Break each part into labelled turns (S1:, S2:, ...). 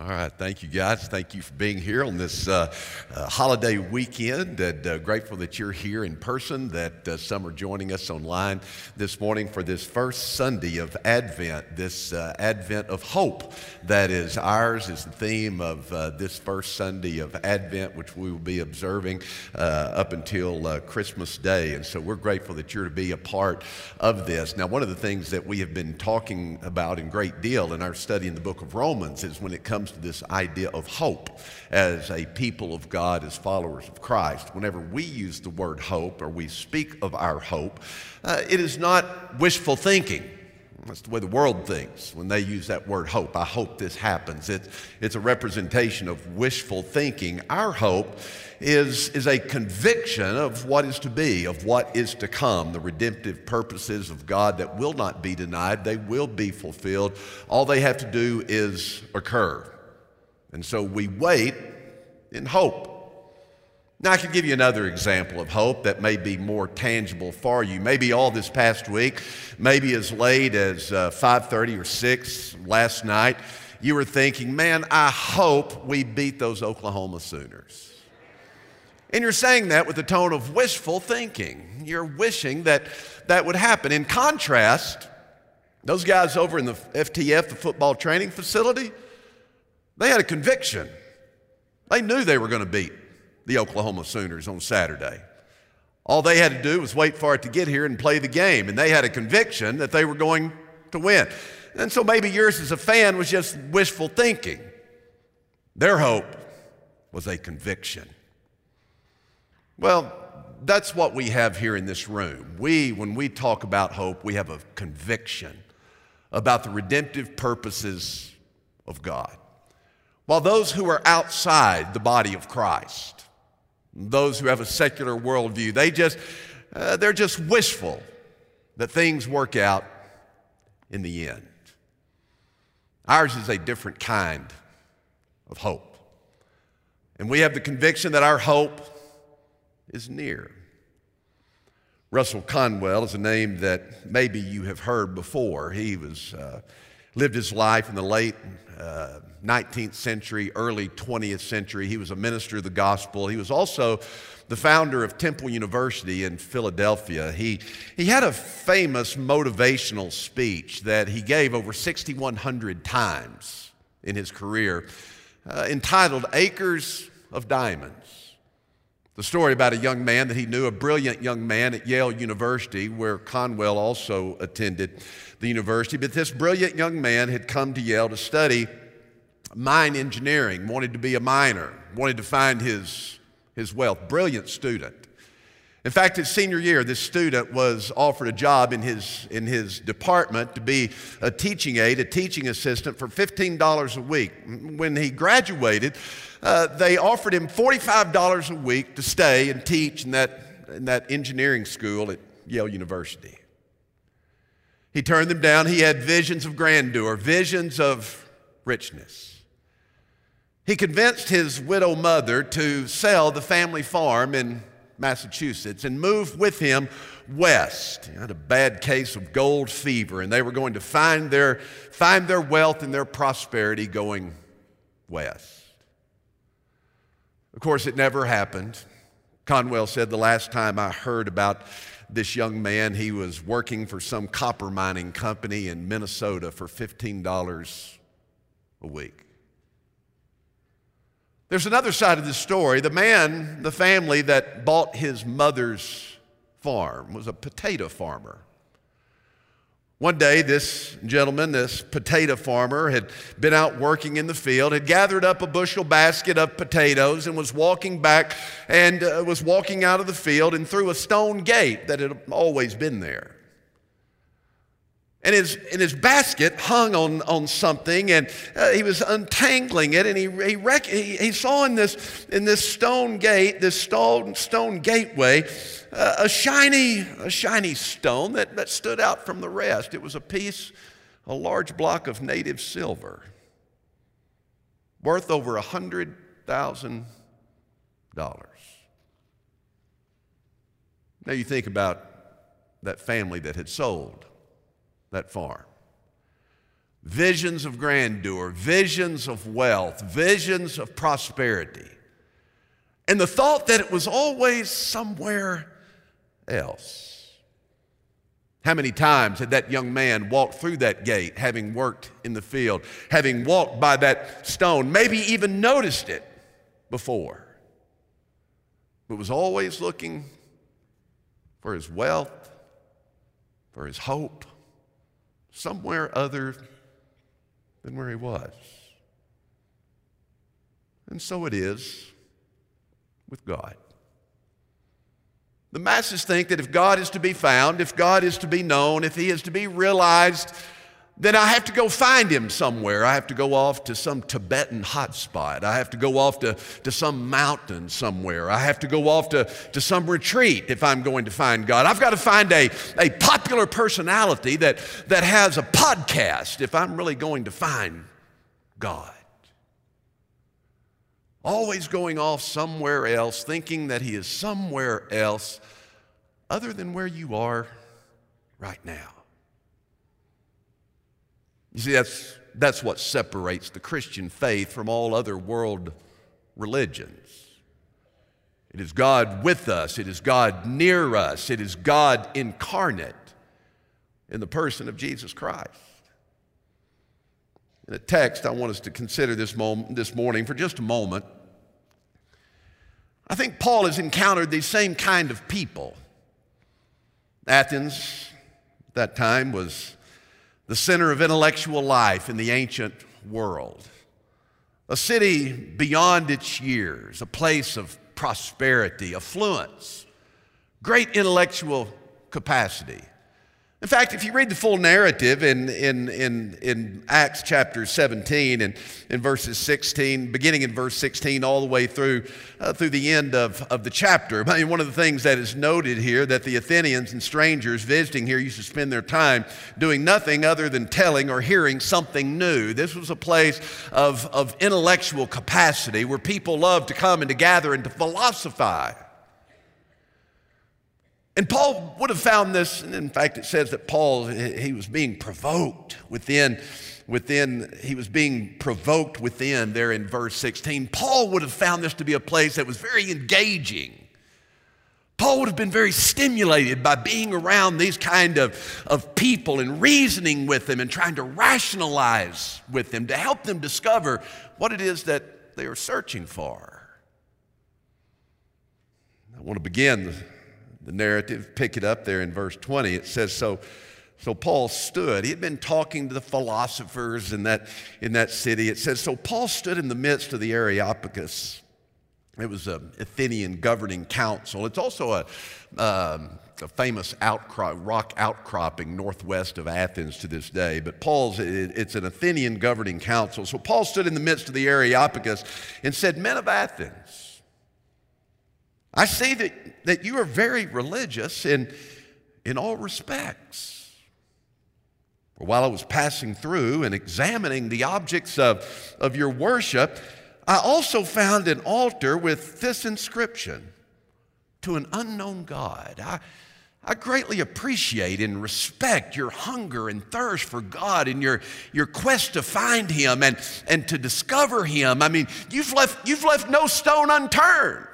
S1: All right, thank you guys. Thank you for being here on this uh, uh, holiday weekend. And uh, grateful that you're here in person, that uh, some are joining us online this morning for this first Sunday of Advent, this uh, Advent of hope that is ours, is the theme of uh, this first Sunday of Advent, which we will be observing up until Christmas Day. And so we're grateful that you're to be a part of this. Now, one of the things that we have been talking about in great deal in our study in the book of Romans is when it comes comes to this idea of hope as a people of God, as followers of Christ. Whenever we use the word hope or we speak of our hope, uh, it is not wishful thinking. That's the way the world thinks when they use that word hope. I hope this happens. It's, it's a representation of wishful thinking. Our hope is, is a conviction of what is to be, of what is to come, the redemptive purposes of God that will not be denied, they will be fulfilled. All they have to do is occur. And so we wait in hope. Now, I could give you another example of hope that may be more tangible for you. Maybe all this past week, maybe as late as uh, 5.30 or 6 last night, you were thinking, man, I hope we beat those Oklahoma Sooners. And you're saying that with a tone of wishful thinking. You're wishing that that would happen. In contrast, those guys over in the FTF, the football training facility, they had a conviction. They knew they were going to beat the Oklahoma Sooners on Saturday. All they had to do was wait for it to get here and play the game. And they had a conviction that they were going to win. And so maybe yours as a fan was just wishful thinking. Their hope was a conviction. Well, that's what we have here in this room. We, when we talk about hope, we have a conviction about the redemptive purposes of God. While those who are outside the body of Christ, those who have a secular worldview, they just, uh, they're just wishful that things work out in the end. Ours is a different kind of hope. And we have the conviction that our hope is near. Russell Conwell is a name that maybe you have heard before. He was uh, lived his life in the late uh, 19th century, early 20th century. He was a minister of the gospel. He was also the founder of Temple University in Philadelphia. He, he had a famous motivational speech that he gave over 6,100 times in his career uh, entitled Acres of Diamonds. The story about a young man that he knew, a brilliant young man at Yale University, where Conwell also attended the university. But this brilliant young man had come to Yale to study mine engineering, wanted to be a miner, wanted to find his, his wealth. Brilliant student. In fact, his senior year, this student was offered a job in his, in his department to be a teaching aide, a teaching assistant for $15 a week. When he graduated, uh, they offered him $45 a week to stay and teach in that, in that engineering school at Yale University. He turned them down. He had visions of grandeur, visions of richness. He convinced his widow mother to sell the family farm in Massachusetts, and moved with him west. He had a bad case of gold fever, and they were going to find their, find their wealth and their prosperity going west. Of course, it never happened. Conwell said the last time I heard about this young man, he was working for some copper mining company in Minnesota for $15 a week. There's another side of this story. The man, the family that bought his mother's farm was a potato farmer. One day, this gentleman, this potato farmer, had been out working in the field, had gathered up a bushel basket of potatoes, and was walking back and uh, was walking out of the field and through a stone gate that had always been there. And his, and his basket hung on, on something, and uh, he was untangling it, and he, he, rec- he, he, saw in this, in this stone gate, this stone, stone gateway, uh, a, shiny, a shiny stone that, that stood out from the rest. It was a piece, a large block of native silver, worth over a $100,000. Now you think about that family that had sold that farm. visions of grandeur, visions of wealth, visions of prosperity. And the thought that it was always somewhere else. How many times had that young man walked through that gate, having worked in the field, having walked by that stone, maybe even noticed it before, but was always looking for his wealth, for his hope, somewhere other than where he was. And so it is with God. The masses think that if God is to be found, if God is to be known, if He is to be realized, then I have to go find Him somewhere. I have to go off to some Tibetan hotspot. I have to go off to, to some mountain somewhere. I have to go off to, to some retreat if I'm going to find God. I've got to find a, a popular personality that, that has a podcast if I'm really going to find God always going off somewhere else, thinking that He is somewhere else other than where you are right now. You see, that's, that's what separates the Christian faith from all other world religions. It is God with us, it is God near us, it is God incarnate in the person of Jesus Christ. In a text I want us to consider this, moment, this morning for just a moment. I think Paul has encountered these same kind of people. Athens, at that time, was the center of intellectual life in the ancient world, a city beyond its years, a place of prosperity, affluence, great intellectual capacity. In fact, if you read the full narrative in, in, in, in Acts chapter 17 and in verses 16, beginning in verse 16 all the way through, uh, through the end of, of the chapter, I mean, one of the things that is noted here that the Athenians and strangers visiting here used to spend their time doing nothing other than telling or hearing something new. This was a place of, of intellectual capacity where people loved to come and to gather and to philosophize. And Paul would have found this, and in fact, it says that Paul, he was being provoked within, within, he was being provoked within there in verse 16. Paul would have found this to be a place that was very engaging. Paul would have been very stimulated by being around these kind of, of people and reasoning with them and trying to rationalize with them to help them discover what it is that they are searching for. I want to begin the narrative, pick it up there in verse 20. It says, So, so Paul stood. He had been talking to the philosophers in that, in that city. It says, So Paul stood in the midst of the Areopagus. It was an Athenian governing council. It's also a, um, a famous outcrop, rock outcropping northwest of Athens to this day. But Paul's, it, it's an Athenian governing council. So Paul stood in the midst of the Areopagus and said, Men of Athens, I see that, that you are very religious in, in all respects. For while I was passing through and examining the objects of, of your worship, I also found an altar with this inscription to an unknown God. I, I greatly appreciate and respect your hunger and thirst for God and your, your quest to find Him and, and to discover Him. I mean, you've left, you've left no stone unturned.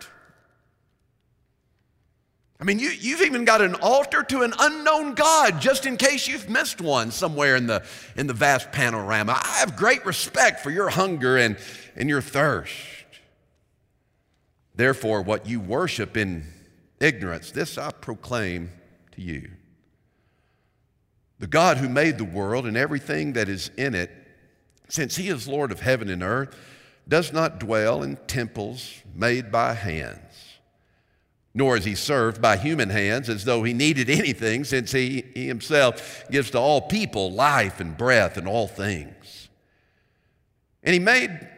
S1: I mean, you, you've even got an altar to an unknown God just in case you've missed one somewhere in the, in the vast panorama. I have great respect for your hunger and, and your thirst. Therefore, what you worship in ignorance, this I proclaim to you. The God who made the world and everything that is in it, since he is Lord of heaven and earth, does not dwell in temples made by hands nor is he served by human hands as though he needed anything, since he, he, himself gives to all people life and breath and all things. And he made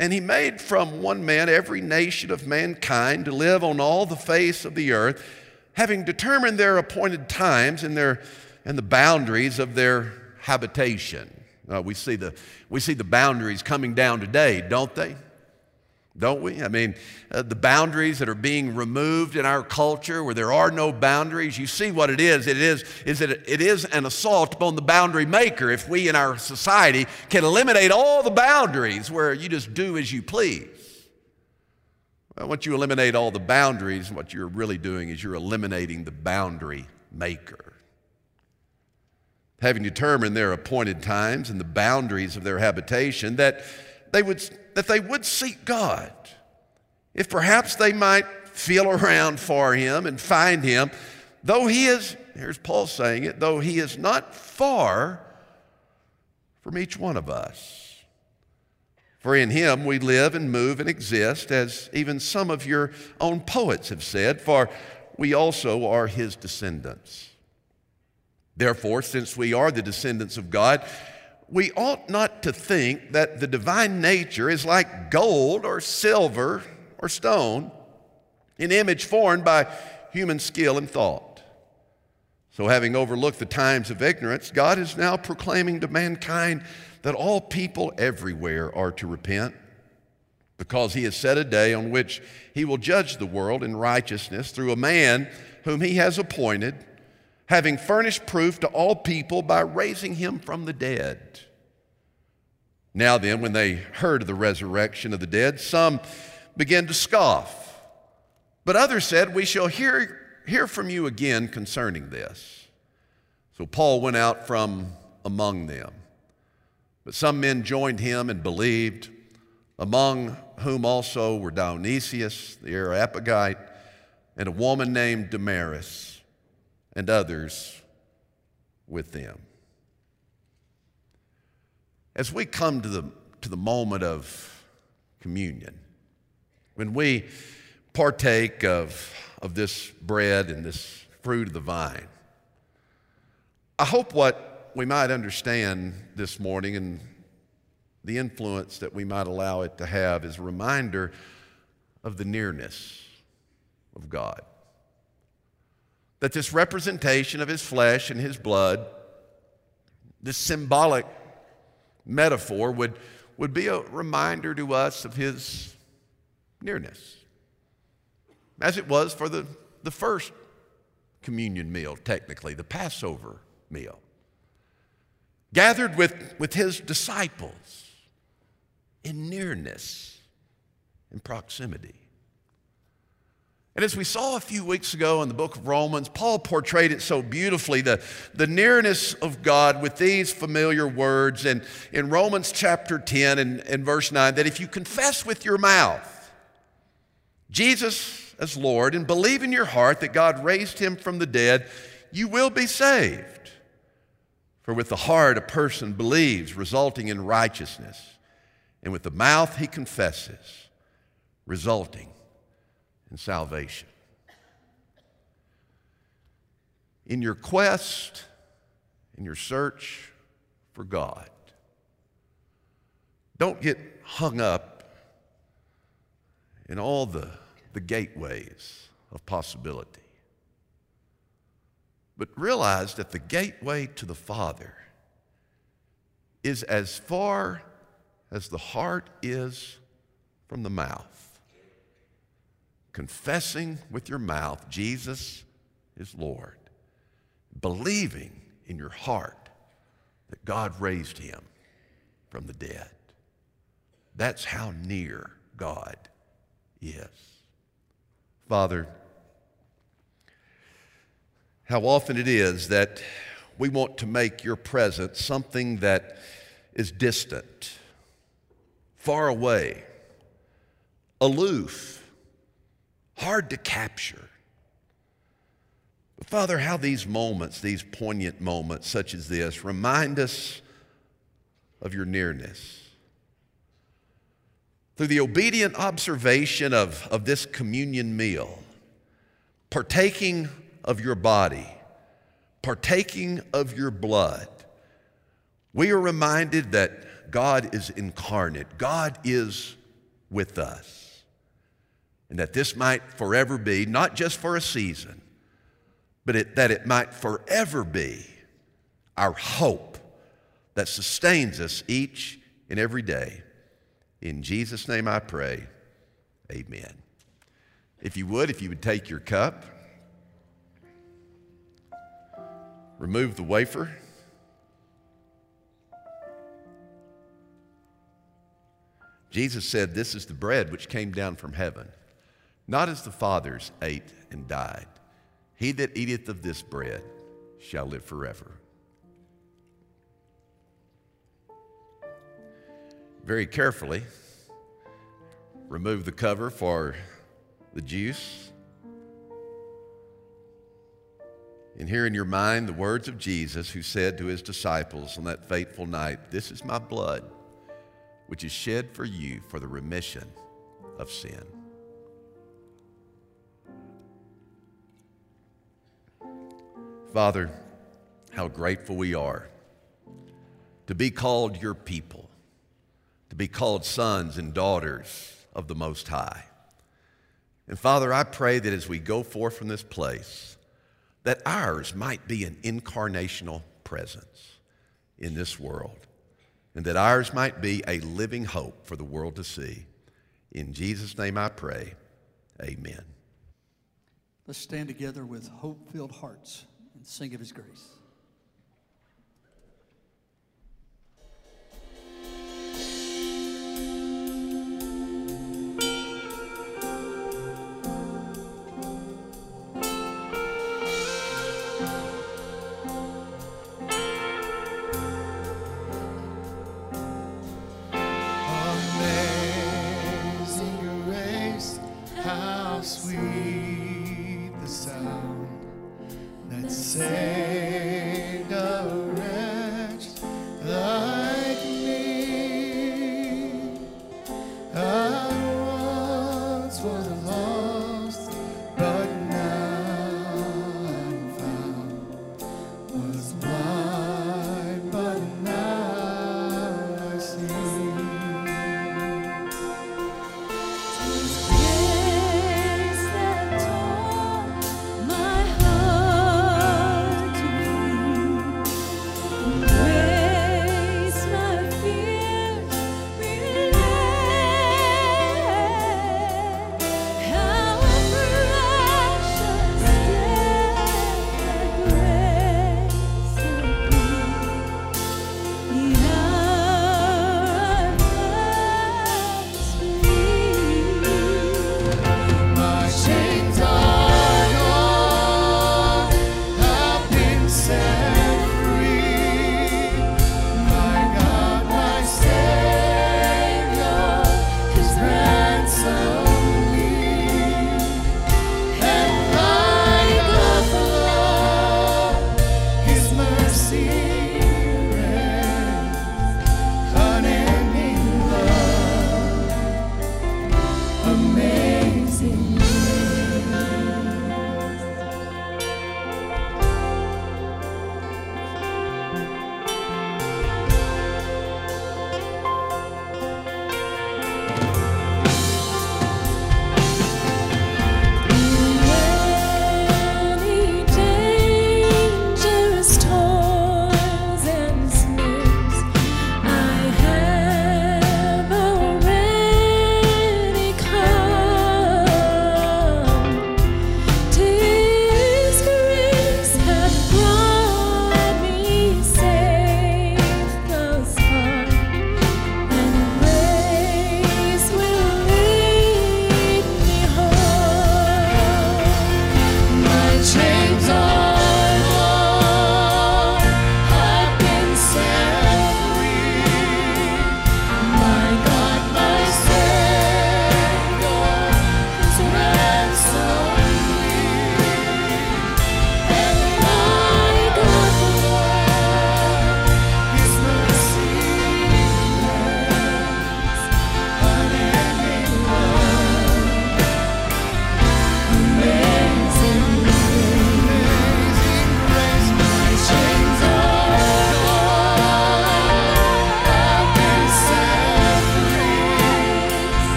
S1: and he made from one man every nation of mankind to live on all the face of the earth, having determined their appointed times and their and the boundaries of their habitation. Uh, we see the we see the boundaries coming down today, don't they? Don't we? I mean, uh, the boundaries that are being removed in our culture where there are no boundaries, you see what it is. It is, is that it is an assault upon the boundary maker if we in our society can eliminate all the boundaries where you just do as you please. Well, once you eliminate all the boundaries, what you're really doing is you're eliminating the boundary maker. Having determined their appointed times and the boundaries of their habitation, that they would that they would seek God. If perhaps they might feel around for him and find him, though he is, here's Paul saying it, though he is not far from each one of us. For in him we live and move and exist, as even some of your own poets have said, for we also are his descendants. Therefore, since we are the descendants of God, we ought not to think that the divine nature is like gold or silver or stone, an image formed by human skill and thought. So, having overlooked the times of ignorance, God is now proclaiming to mankind that all people everywhere are to repent, because He has set a day on which He will judge the world in righteousness through a man whom He has appointed having furnished proof to all people by raising him from the dead. Now, then, when they heard of the resurrection of the dead, some began to scoff. But others said, We shall hear, hear from you again concerning this. So Paul went out from among them. But some men joined him and believed, among whom also were Dionysius the Areopagite and a woman named Damaris and others with them. As we come to the, to the moment of communion, when we partake of, of this bread and this fruit of the vine, I hope what we might understand this morning and the influence that we might allow it to have is a reminder of the nearness of God that this representation of his flesh and his blood, this symbolic metaphor, would, would be a reminder to us of his nearness, as it was for the, the first communion meal, technically, the Passover meal. Gathered with, with his disciples in nearness, in proximity. And as we saw a few weeks ago in the book of Romans, Paul portrayed it so beautifully the, the nearness of God with these familiar words in, in Romans chapter 10 and, and verse 9 that if you confess with your mouth Jesus as Lord and believe in your heart that God raised him from the dead, you will be saved. For with the heart a person believes, resulting in righteousness, and with the mouth he confesses, resulting and salvation. In your quest, in your search for God, don't get hung up in all the, the gateways of possibility. But realize that the gateway to the Father is as far as the heart is from the mouth confessing with your mouth Jesus is Lord, believing in your heart that God raised him from the dead. That's how near God is. Father, how often it is that we want to make your presence something that is distant, far away, aloof hard to capture. But Father, how these moments, these poignant moments such as this, remind us of your nearness. Through the obedient observation of, of this communion meal, partaking of your body, partaking of your blood, we are reminded that God is incarnate, God is with us and that this might forever be, not just for a season, but it, that it might forever be our hope that sustains us each and every day. In Jesus' name I pray. Amen. If you would, if you would take your cup, remove the wafer. Jesus said, This is the bread which came down from heaven, not as the fathers ate and died. He that eateth of this bread shall live forever. Very carefully, remove the cover for the juice. And hear in your mind the words of Jesus, who said to his disciples on that fateful night, This is my blood which is shed for you for the remission of sin. Father, how grateful we are to be called your people, to be called sons and daughters of the Most High. And Father, I pray that as we go forth from this place, that ours might be an incarnational presence in this world and that ours might be a living hope for the world to see. In Jesus' name I pray. Amen.
S2: Let's stand together with hope filled hearts sing of his grace. say.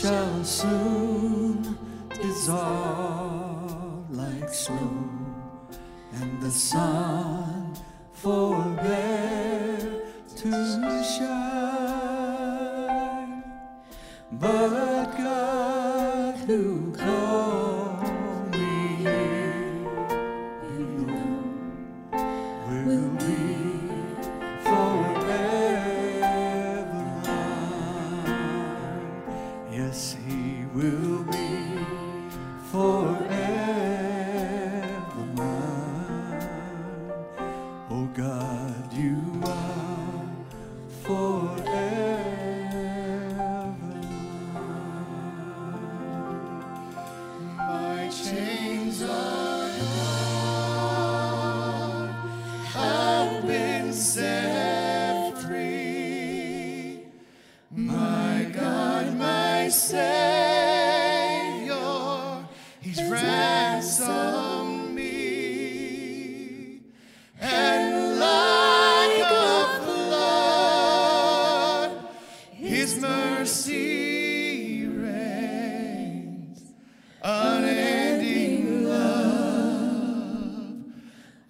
S3: Shall soon dissolve like snow, and the sun forbear to shine. But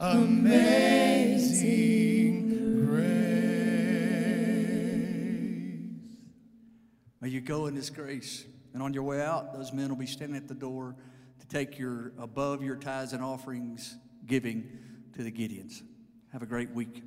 S2: amazing grace.
S3: May you go in His grace. And on your way out, those men will be standing at the door to take your above your tithes and offerings giving to the Gideons. Have a great week.